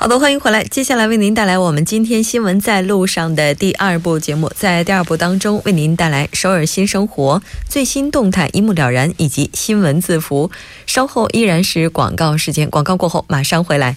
好的，欢迎回来。接下来为您带来我们今天新闻在路上的第二部节目，在第二部当中为您带来首尔新生活最新动态一目了然，以及新闻字符。稍后依然是广告时间，广告过后马上回来。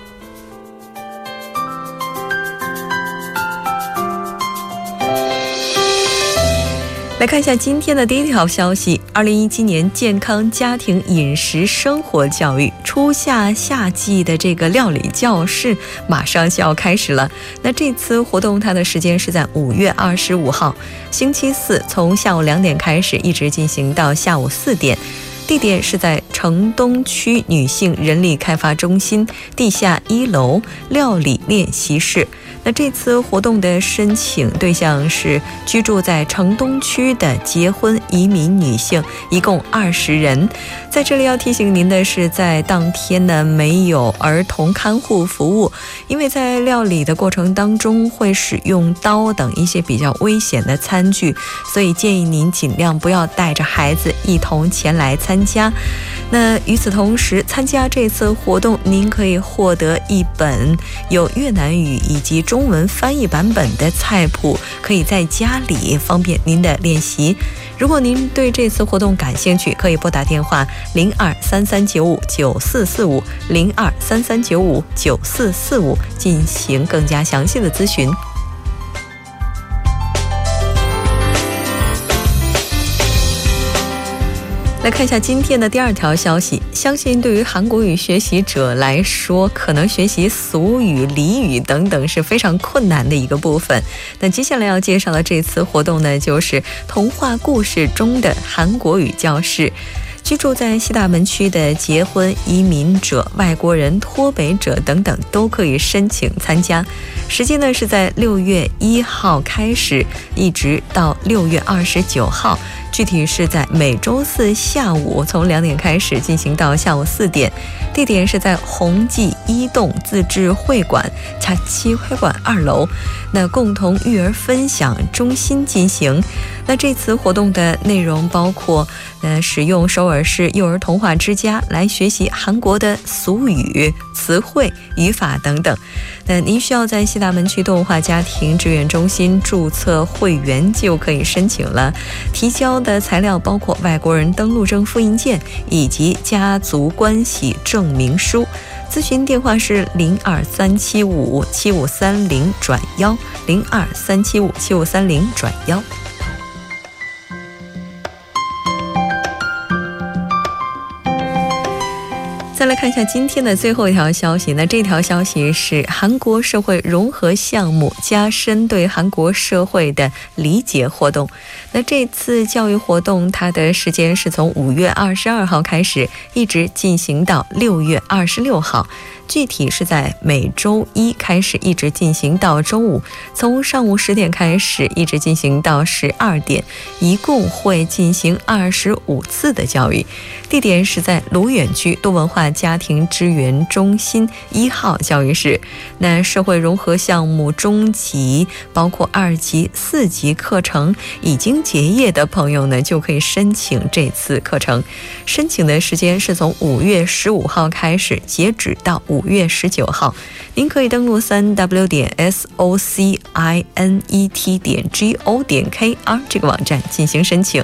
来看一下今天的第一条消息：二零一七年健康家庭饮食生活教育初夏夏季的这个料理教室马上就要开始了。那这次活动它的时间是在五月二十五号星期四，从下午两点开始，一直进行到下午四点。地点是在城东区女性人力开发中心地下一楼料理练习室。那这次活动的申请对象是居住在城东区的结婚移民女性，一共二十人。在这里要提醒您的是，在当天呢没有儿童看护服务，因为在料理的过程当中会使用刀等一些比较危险的餐具，所以建议您尽量不要带着孩子一同前来参加。那与此同时，参加这次活动，您可以获得一本有越南语以及中文翻译版本的菜谱，可以在家里方便您的练习。如果您对这次活动感兴趣，可以拨打电话零二三三九五九四四五零二三三九五九四四五进行更加详细的咨询。来看一下今天的第二条消息。相信对于韩国语学习者来说，可能学习俗语、俚语等等是非常困难的一个部分。那接下来要介绍的这次活动呢，就是童话故事中的韩国语教室。居住在西大门区的结婚移民者、外国人、脱北者等等都可以申请参加。时间呢是在六月一号开始，一直到六月二十九号。具体是在每周四下午从两点开始进行到下午四点，地点是在宏记一栋自治会馆茶七会馆二楼，那共同育儿分享中心进行。那这次活动的内容包括，呃，使用首尔市幼儿童话之家来学习韩国的俗语、词汇、语法等等。那您需要在西大门区动画家庭志愿中心注册会员就可以申请了。提交的材料包括外国人登录证复印件以及家族关系证明书。咨询电话是零二三七五七五三零转幺零二三七五七五三零转幺。再来看一下今天的最后一条消息。那这条消息是韩国社会融合项目加深对韩国社会的理解活动。那这次教育活动，它的时间是从五月二十二号开始，一直进行到六月二十六号。具体是在每周一开始，一直进行到周五，从上午十点开始，一直进行到十二点，一共会进行二十五次的教育。地点是在卢远区多文化家庭支援中心一号教育室。那社会融合项目中级，包括二级、四级课程已经结业的朋友呢，就可以申请这次课程。申请的时间是从五月十五号开始，截止到五月十九号。您可以登录三 w 点 s o c i n e t 点 g o 点 k r 这个网站进行申请。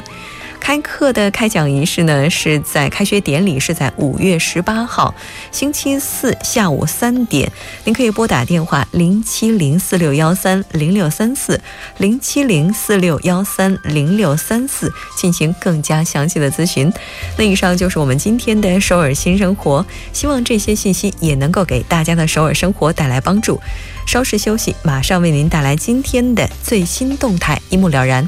开课的开讲仪式呢，是在开学典礼是在五月十八号星期四下午三点。您可以拨打电话零七零四六幺三零六三四零七零四六幺三零六三四进行更加详细的咨询。那以上就是我们今天的首尔新生活，希望这些信息也能够给大家的首尔生活带来帮助。稍事休息，马上为您带来今天的最新动态，一目了然。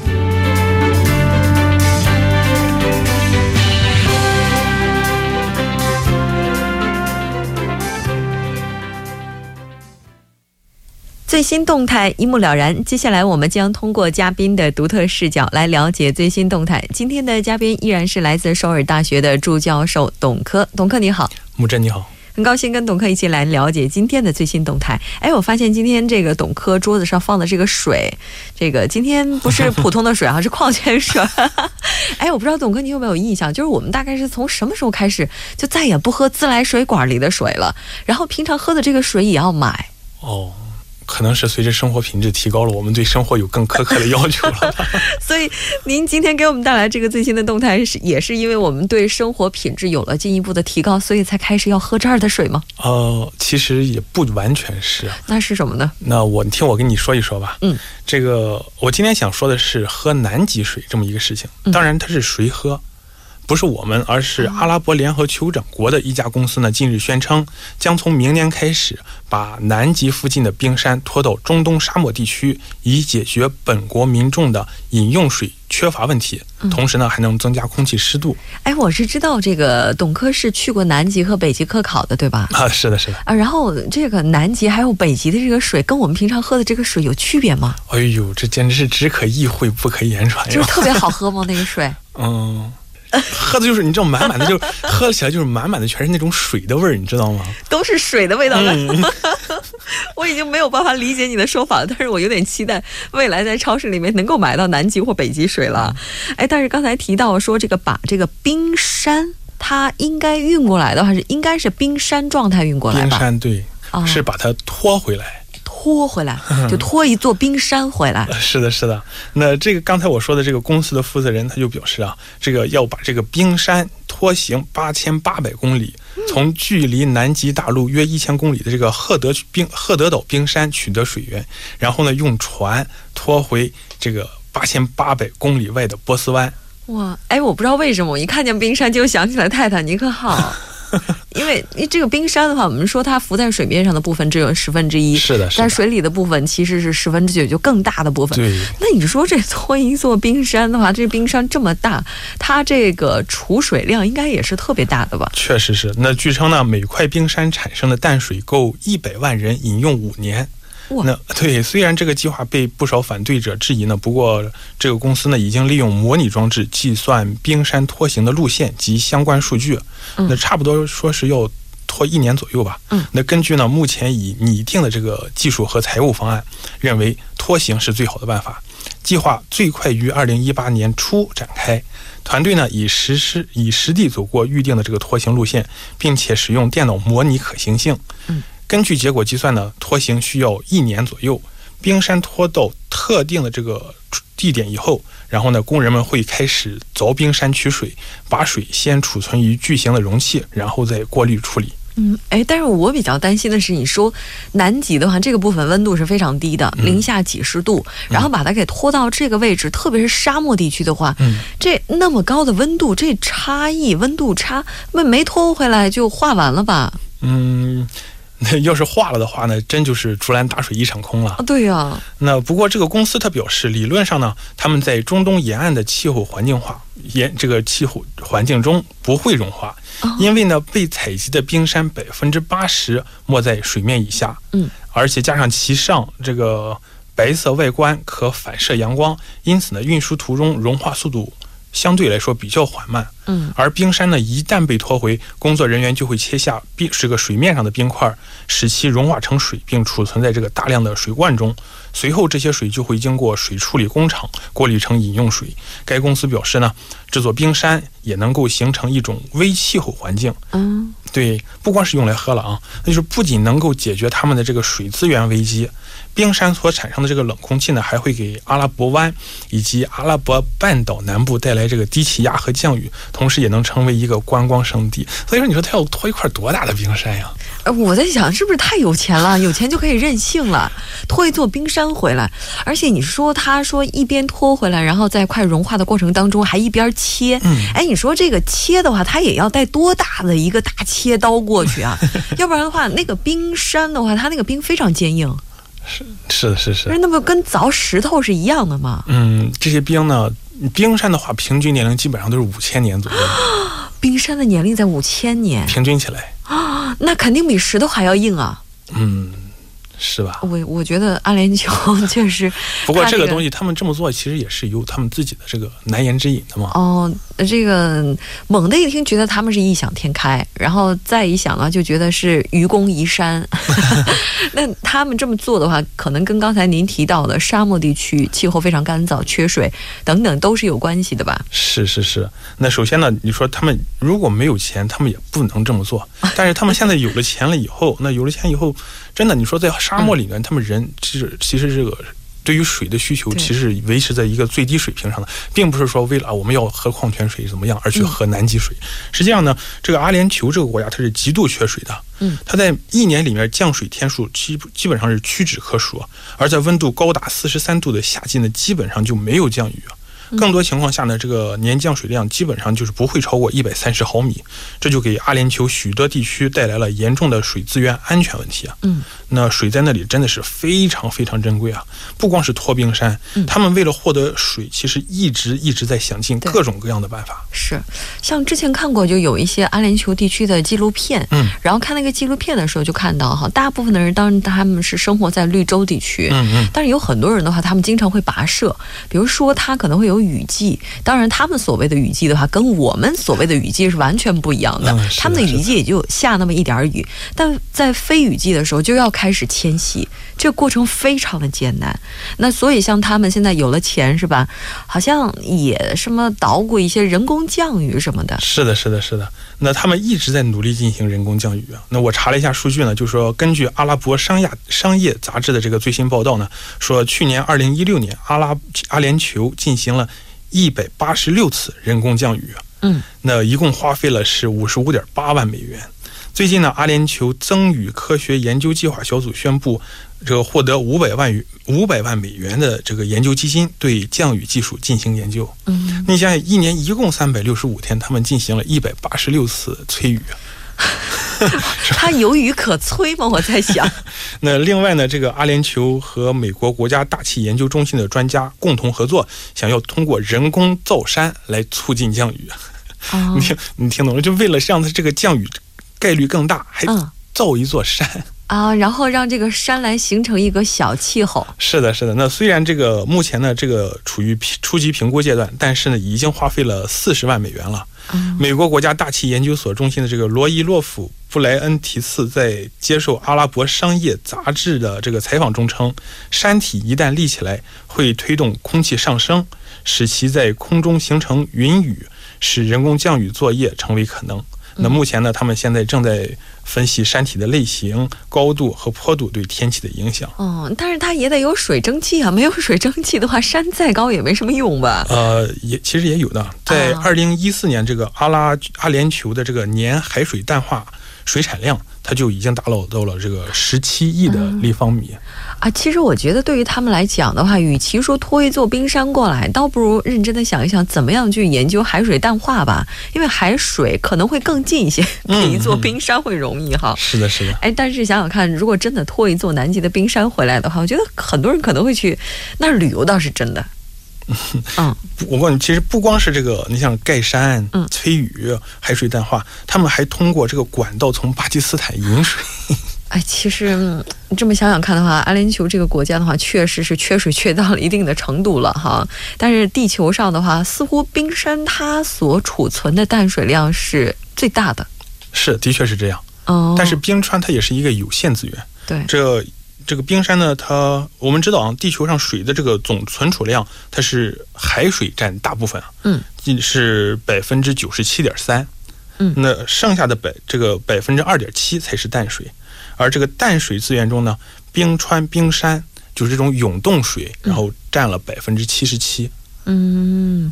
最新动态一目了然。接下来，我们将通过嘉宾的独特视角来了解最新动态。今天的嘉宾依然是来自首尔大学的助教授董科。董科你好，木真你好，很高兴跟董科一起来了解今天的最新动态。哎，我发现今天这个董科桌子上放的这个水，这个今天不是普通的水啊，是矿泉水。哎，我不知道董科你有没有印象，就是我们大概是从什么时候开始就再也不喝自来水管里的水了，然后平常喝的这个水也要买哦。可能是随着生活品质提高了，我们对生活有更苛刻的要求了。所以，您今天给我们带来这个最新的动态，是也是因为我们对生活品质有了进一步的提高，所以才开始要喝这儿的水吗？呃，其实也不完全是。那是什么呢？那我听我跟你说一说吧。嗯，这个我今天想说的是喝南极水这么一个事情。当然，它是谁喝？不是我们，而是阿拉伯联合酋长国的一家公司呢。近日宣称，将从明年开始把南极附近的冰山拖到中东沙漠地区，以解决本国民众的饮用水缺乏问题。同时呢，还能增加空气湿度。哎，我是知道这个董科是去过南极和北极科考的，对吧？啊，是的，是的。啊，然后这个南极还有北极的这个水，跟我们平常喝的这个水有区别吗？哎呦，这简直是只可意会不可言传呀！就是特别好喝吗？那个水？嗯。喝的就是你知道满满的，就喝起来就是满满的，全是那种水的味儿，你知道吗？都是水的味道了。我已经没有办法理解你的说法了，但是我有点期待未来在超市里面能够买到南极或北极水了。哎，但是刚才提到说这个把这个冰山，它应该运过来的话是应该是冰山状态运过来吧？冰山对，是把它拖回来。拖回来 就拖一座冰山回来。是的，是的。那这个刚才我说的这个公司的负责人他就表示啊，这个要把这个冰山拖行八千八百公里，从距离南极大陆约一千公里的这个赫德冰赫德岛冰山取得水源，然后呢用船拖回这个八千八百公里外的波斯湾。哇，哎，我不知道为什么我一看见冰山就想起来泰坦尼克号。因为因为这个冰山的话，我们说它浮在水面上的部分只有十分之一，是的，但水里的部分其实是十分之九，就更大的部分。对，那你说这搓一座冰山的话，这冰山这么大，它这个储水量应该也是特别大的吧？确实是。那据称呢，每块冰山产生的淡水够一百万人饮用五年。那对，虽然这个计划被不少反对者质疑呢，不过这个公司呢已经利用模拟装置计算冰山拖行的路线及相关数据，那差不多说是要拖一年左右吧。嗯，那根据呢目前已拟定的这个技术和财务方案，认为拖行是最好的办法。计划最快于二零一八年初展开。团队呢已实施已实地走过预定的这个拖行路线，并且使用电脑模拟可行性。嗯。根据结果计算呢，拖行需要一年左右。冰山拖到特定的这个地点以后，然后呢，工人们会开始凿冰山取水，把水先储存于巨型的容器，然后再过滤处理。嗯，哎，但是我比较担心的是，你说南极的话，这个部分温度是非常低的，零下几十度，然后把它给拖到这个位置，特别是沙漠地区的话，这那么高的温度，这差异温度差，没没拖回来就化完了吧？嗯。那要是化了的话呢，真就是竹篮打水一场空了。对呀。那不过这个公司它表示，理论上呢，他们在中东沿岸的气候环境化沿这个气候环境中不会融化，因为呢，被采集的冰山百分之八十没在水面以下。嗯。而且加上其上这个白色外观可反射阳光，因此呢，运输途中融化速度。相对来说比较缓慢，嗯，而冰山呢，一旦被拖回，工作人员就会切下冰这个水面上的冰块，使其融化成水，并储存在这个大量的水罐中。随后，这些水就会经过水处理工厂过滤成饮用水。该公司表示呢，这座冰山也能够形成一种微气候环境。嗯，对，不光是用来喝了啊，那就是不仅能够解决他们的这个水资源危机。冰山所产生的这个冷空气呢，还会给阿拉伯湾以及阿拉伯半岛南部带来这个低气压和降雨，同时也能成为一个观光胜地。所以说，你说他要拖一块多大的冰山呀？呃，我在想，是不是太有钱了？有钱就可以任性了，拖一座冰山回来。而且你说，他说一边拖回来，然后在快融化的过程当中还一边切。嗯，哎，你说这个切的话，他也要带多大的一个大切刀过去啊？要不然的话，那个冰山的话，它那个冰非常坚硬。是是是是，那不跟凿石头是一样的吗？嗯，这些冰呢，冰山的话，平均年龄基本上都是五千年左右。冰山的年龄在五千年，平均起来啊，那肯定比石头还要硬啊。嗯。是吧？我我觉得阿联酋确实，不过这个东西他们这么做其实也是有他们自己的这个难言之隐的嘛。哦，这个猛的一听觉得他们是异想天开，然后再一想呢，就觉得是愚公移山。那他们这么做的话，可能跟刚才您提到的沙漠地区气候非常干燥、缺水等等都是有关系的吧？是是是。那首先呢，你说他们如果没有钱，他们也不能这么做。但是他们现在有了钱了以后，那有了钱以后。真的，你说在沙漠里面，他们人其实其实这个对于水的需求，其实维持在一个最低水平上的，并不是说为了我们要喝矿泉水怎么样而去喝南极水。实际上呢，这个阿联酋这个国家它是极度缺水的，嗯，它在一年里面降水天数基基本上是屈指可数，而在温度高达四十三度的夏季呢，基本上就没有降雨。更多情况下呢，这个年降水量基本上就是不会超过一百三十毫米，这就给阿联酋许多地区带来了严重的水资源安全问题啊。嗯，那水在那里真的是非常非常珍贵啊！不光是托冰山，他们为了获得水，其实一直一直在想尽各种各样的办法。是，像之前看过就有一些阿联酋地区的纪录片，嗯，然后看那个纪录片的时候就看到哈，大部分的人当然他们是生活在绿洲地区，嗯嗯，但是有很多人的话，他们经常会跋涉，比如说他可能会有。雨季，当然，他们所谓的雨季的话，跟我们所谓的雨季是完全不一样的。他们的雨季也就下那么一点雨，但在非雨季的时候就要开始迁徙，这个过程非常的艰难。那所以，像他们现在有了钱，是吧？好像也什么捣鼓一些人工降雨什么的。是的，是的，是的。那他们一直在努力进行人工降雨啊。那我查了一下数据呢，就是说，根据阿拉伯商亚商业杂志的这个最新报道呢，说去年二零一六年，阿拉阿联酋进行了一百八十六次人工降雨嗯，那一共花费了是五十五点八万美元。最近呢，阿联酋增雨科学研究计划小组宣布。这个获得五百万元五百万美元的这个研究基金，对降雨技术进行研究。嗯，你想想，一年一共三百六十五天，他们进行了一百八十六次催雨。他有雨可催吗？我在想。那另外呢，这个阿联酋和美国国家大气研究中心的专家共同合作，想要通过人工造山来促进降雨。你听，你听懂了？就为了让它这个降雨概率更大，还造一座山。啊，然后让这个山来形成一个小气候。是的，是的。那虽然这个目前呢，这个处于初级评估阶段，但是呢，已经花费了四十万美元了。美国国家大气研究所中心的这个罗伊洛夫布莱恩提斯在接受阿拉伯商业杂志的这个采访中称，山体一旦立起来，会推动空气上升，使其在空中形成云雨，使人工降雨作业成为可能。那目前呢，他们现在正在分析山体的类型、高度和坡度对天气的影响。哦，但是它也得有水蒸气啊，没有水蒸气的话，山再高也没什么用吧？呃，也其实也有的。在二零一四年，这个阿拉阿联酋的这个年海水淡化水产量，它就已经达到到了这个十七亿的立方米。啊，其实我觉得对于他们来讲的话，与其说拖一座冰山过来，倒不如认真的想一想，怎么样去研究海水淡化吧。因为海水可能会更近一些，比一座冰山会容易哈。是的，是的。哎，但是想想看，如果真的拖一座南极的冰山回来的话，我觉得很多人可能会去那儿旅游，倒是真的。嗯，我告诉你，其实不光是这个，你像盖山、嗯崔雨、海水淡化，他们还通过这个管道从巴基斯坦引水。哎，其实你这么想想看的话，阿联酋这个国家的话，确实是缺水缺到了一定的程度了哈。但是地球上的话，似乎冰山它所储存的淡水量是最大的。是，的确是这样。哦。但是冰川它也是一个有限资源。对。这这个冰山呢，它我们知道啊，地球上水的这个总存储量，它是海水占大部分啊。嗯。是百分之九十七点三。嗯。那剩下的百这个百分之二点七才是淡水。而这个淡水资源中呢，冰川、冰山就是这种涌动水，然后占了百分之七十七。嗯，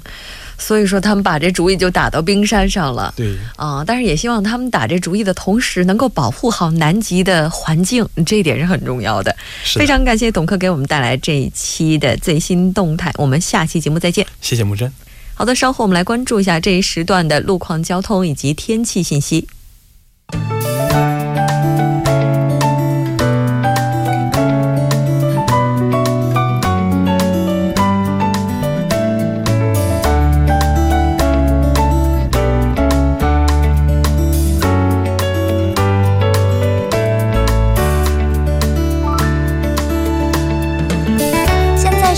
所以说他们把这主意就打到冰山上了。对啊，但是也希望他们打这主意的同时，能够保护好南极的环境，这一点是很重要的。非常感谢董克给我们带来这一期的最新动态，我们下期节目再见。谢谢木真。好的，稍后我们来关注一下这一时段的路况、交通以及天气信息。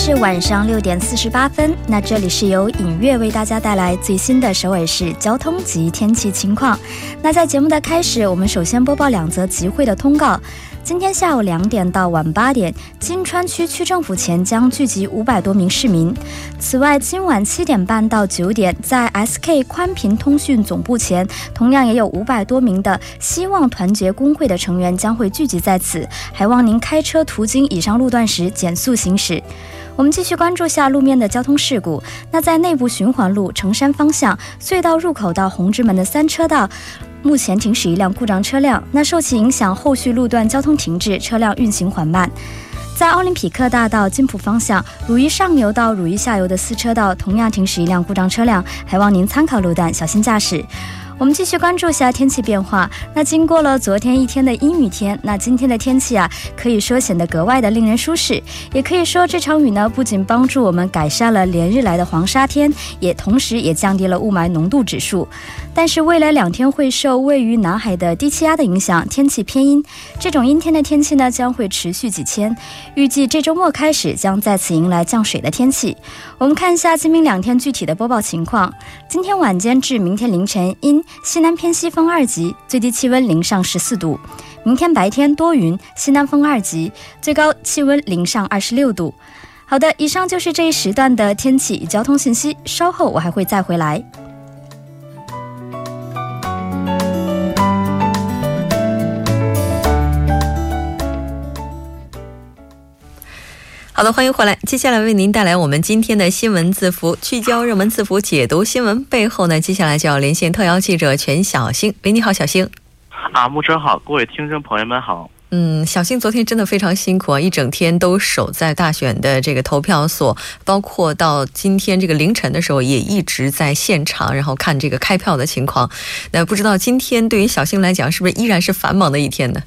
是晚上六点四十八分，那这里是由影月为大家带来最新的首尔市交通及天气情况。那在节目的开始，我们首先播报两则集会的通告。今天下午两点到晚八点，金川区区政府前将聚集五百多名市民。此外，今晚七点半到九点，在 SK 宽频通讯总部前，同样也有五百多名的希望团结工会的成员将会聚集在此，还望您开车途经以上路段时减速行驶。我们继续关注下路面的交通事故。那在内部循环路成山方向隧道入口到红之门的三车道。目前停驶一辆故障车辆，那受其影响，后续路段交通停滞，车辆运行缓慢。在奥林匹克大道金浦方向，汝一上游到汝一下游的四车道同样停驶一辆故障车辆，还望您参考路段，小心驾驶。我们继续关注一下天气变化。那经过了昨天一天的阴雨天，那今天的天气啊，可以说显得格外的令人舒适。也可以说这场雨呢，不仅帮助我们改善了连日来的黄沙天，也同时也降低了雾霾浓度指数。但是未来两天会受位于南海的低气压的影响，天气偏阴。这种阴天的天气呢，将会持续几天。预计这周末开始将再次迎来降水的天气。我们看一下今明两天具体的播报情况。今天晚间至明天凌晨阴。西南偏西风二级，最低气温零上十四度。明天白天多云，西南风二级，最高气温零上二十六度。好的，以上就是这一时段的天气与交通信息。稍后我还会再回来。好的，欢迎回来。接下来为您带来我们今天的新闻字符，聚焦热门字符，解读新闻背后呢。接下来就要连线特邀记者全小星。喂，你好，小星。啊，木真好，各位听众朋友们好。嗯，小星昨天真的非常辛苦啊，一整天都守在大选的这个投票所，包括到今天这个凌晨的时候，也一直在现场，然后看这个开票的情况。那不知道今天对于小星来讲，是不是依然是繁忙的一天呢？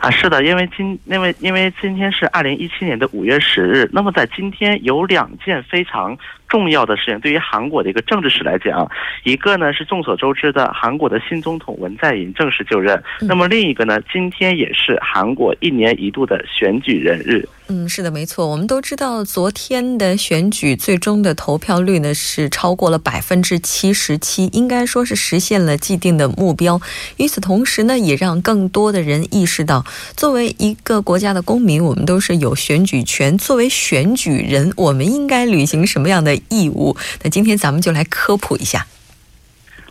啊，是的，因为今因为因为今天是二零一七年的五月十日，那么在今天有两件非常重要的事情，对于韩国的一个政治史来讲，一个呢是众所周知的韩国的新总统文在寅正式就任，那么另一个呢，今天也是韩国一年一度的选举人日。嗯，是的，没错。我们都知道，昨天的选举最终的投票率呢是超过了百分之七十七，应该说是实现了既定的目标。与此同时呢，也让更多的人意识知道，作为一个国家的公民，我们都是有选举权。作为选举人，我们应该履行什么样的义务？那今天咱们就来科普一下。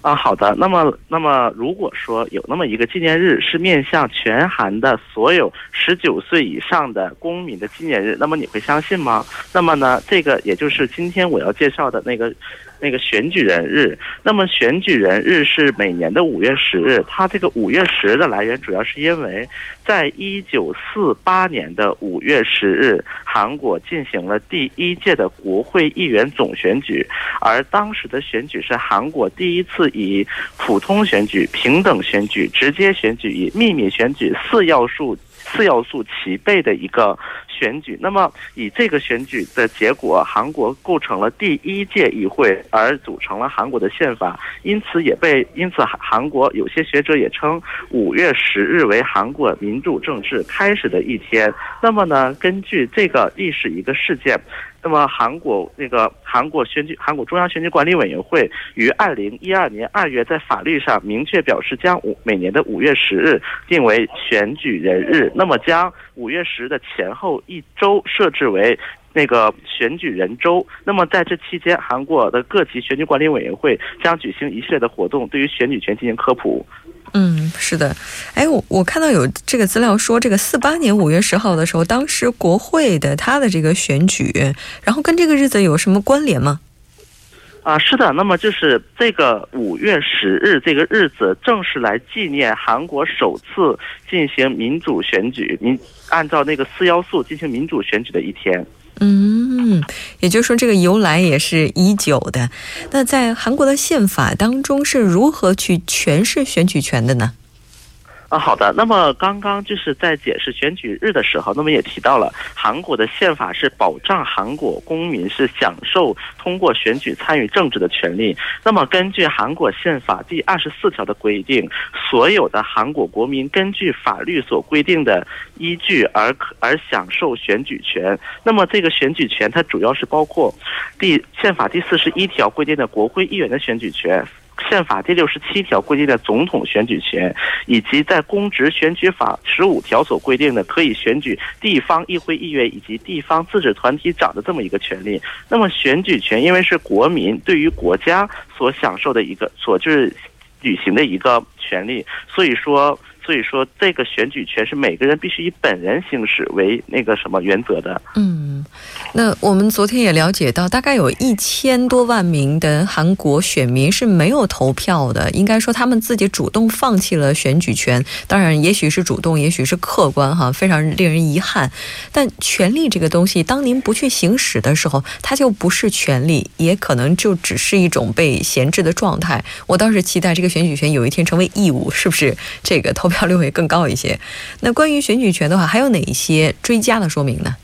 啊，好的。那么，那么如果说有那么一个纪念日是面向全韩的所有十九岁以上的公民的纪念日，那么你会相信吗？那么呢，这个也就是今天我要介绍的那个。那个选举人日，那么选举人日是每年的五月十日。它这个五月十的来源，主要是因为，在一九四八年的五月十日，韩国进行了第一届的国会议员总选举，而当时的选举是韩国第一次以普通选举、平等选举、直接选举、以秘密选举四要素。四要素齐备的一个选举，那么以这个选举的结果，韩国构成了第一届议会，而组成了韩国的宪法，因此也被因此韩国有些学者也称五月十日为韩国民主政治开始的一天。那么呢，根据这个历史一个事件。那么，韩国那个韩国选举，韩国中央选举管理委员会于二零一二年二月在法律上明确表示，将五每年的五月十日定为选举人日。那么，将五月十日的前后一周设置为那个选举人周。那么，在这期间，韩国的各级选举管理委员会将举行一系列的活动，对于选举权进行科普。嗯，是的，哎，我我看到有这个资料说，这个四八年五月十号的时候，当时国会的他的这个选举，然后跟这个日子有什么关联吗？啊，是的，那么就是这个五月十日这个日子，正是来纪念韩国首次进行民主选举，民按照那个四要素进行民主选举的一天。嗯，也就是说，这个由来也是已久的。那在韩国的宪法当中是如何去诠释选举权的呢？啊，好的。那么刚刚就是在解释选举日的时候，那么也提到了韩国的宪法是保障韩国公民是享受通过选举参与政治的权利。那么根据韩国宪法第二十四条的规定，所有的韩国国民根据法律所规定的依据而而享受选举权。那么这个选举权它主要是包括第宪法第四十一条规定的国会议员的选举权。宪法第六十七条规定的总统选举权，以及在公职选举法十五条所规定的可以选举地方议会议员以及地方自治团体长的这么一个权利。那么选举权因为是国民对于国家所享受的一个所就是履行的一个权利，所以说。所以说，这个选举权是每个人必须以本人行使为那个什么原则的。嗯，那我们昨天也了解到，大概有一千多万名的韩国选民是没有投票的。应该说，他们自己主动放弃了选举权。当然，也许是主动，也许是客观，哈，非常令人遗憾。但权利这个东西，当您不去行使的时候，它就不是权利，也可能就只是一种被闲置的状态。我倒是期待这个选举权有一天成为义务，是不是？这个投。票率会更高一些。那关于选举权的话，还有哪一些追加的说明呢？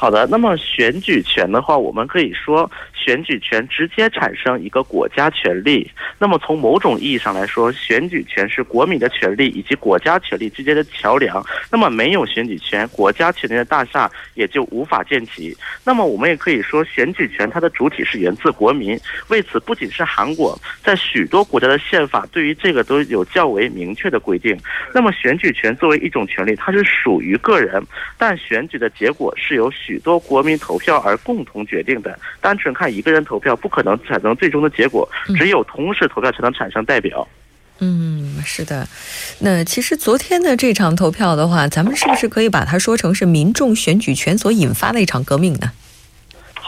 好的，那么选举权的话，我们可以说，选举权直接产生一个国家权利。那么从某种意义上来说，选举权是国民的权利以及国家权利之间的桥梁。那么没有选举权，国家权力的大厦也就无法建起。那么我们也可以说，选举权它的主体是源自国民。为此，不仅是韩国，在许多国家的宪法对于这个都有较为明确的规定。那么选举权作为一种权利，它是属于个人，但选举的结果是由。许多国民投票而共同决定的，单纯看一个人投票不可能产生最终的结果，只有同时投票才能产生代表。嗯，是的。那其实昨天的这场投票的话，咱们是不是可以把它说成是民众选举权所引发的一场革命呢？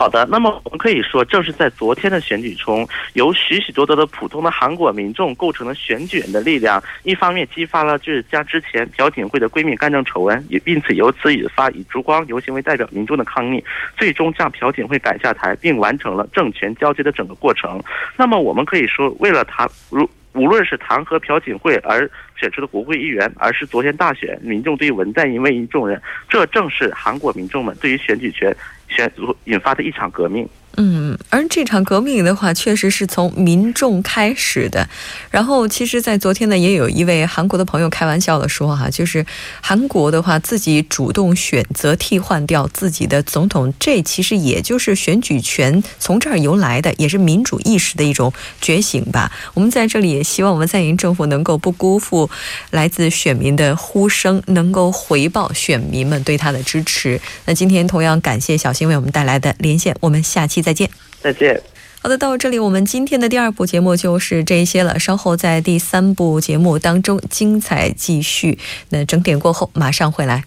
好的，那么我们可以说，正是在昨天的选举中，由许许多多的普通的韩国民众构成了选举人的力量。一方面激发了就是将之前朴槿惠的闺蜜干政丑闻，也因此由此引发以烛光游行为代表民众的抗议，最终将朴槿惠赶下台，并完成了政权交接的整个过程。那么我们可以说，为了他如无论是弹劾朴槿惠而选出的国会议员，而是昨天大选民众对于文在寅委以重任，这正是韩国民众们对于选举权。先引发的一场革命。嗯，而这场革命的话，确实是从民众开始的。然后，其实，在昨天呢，也有一位韩国的朋友开玩笑的说：“哈，就是韩国的话，自己主动选择替换掉自己的总统，这其实也就是选举权从这儿由来的，也是民主意识的一种觉醒吧。”我们在这里也希望我们在寅政府能够不辜负来自选民的呼声，能够回报选民们对他的支持。那今天同样感谢小新为我们带来的连线，我们下期。再见，再见。好的，到这里我们今天的第二部节目就是这些了。稍后在第三部节目当中精彩继续。那整点过后马上回来。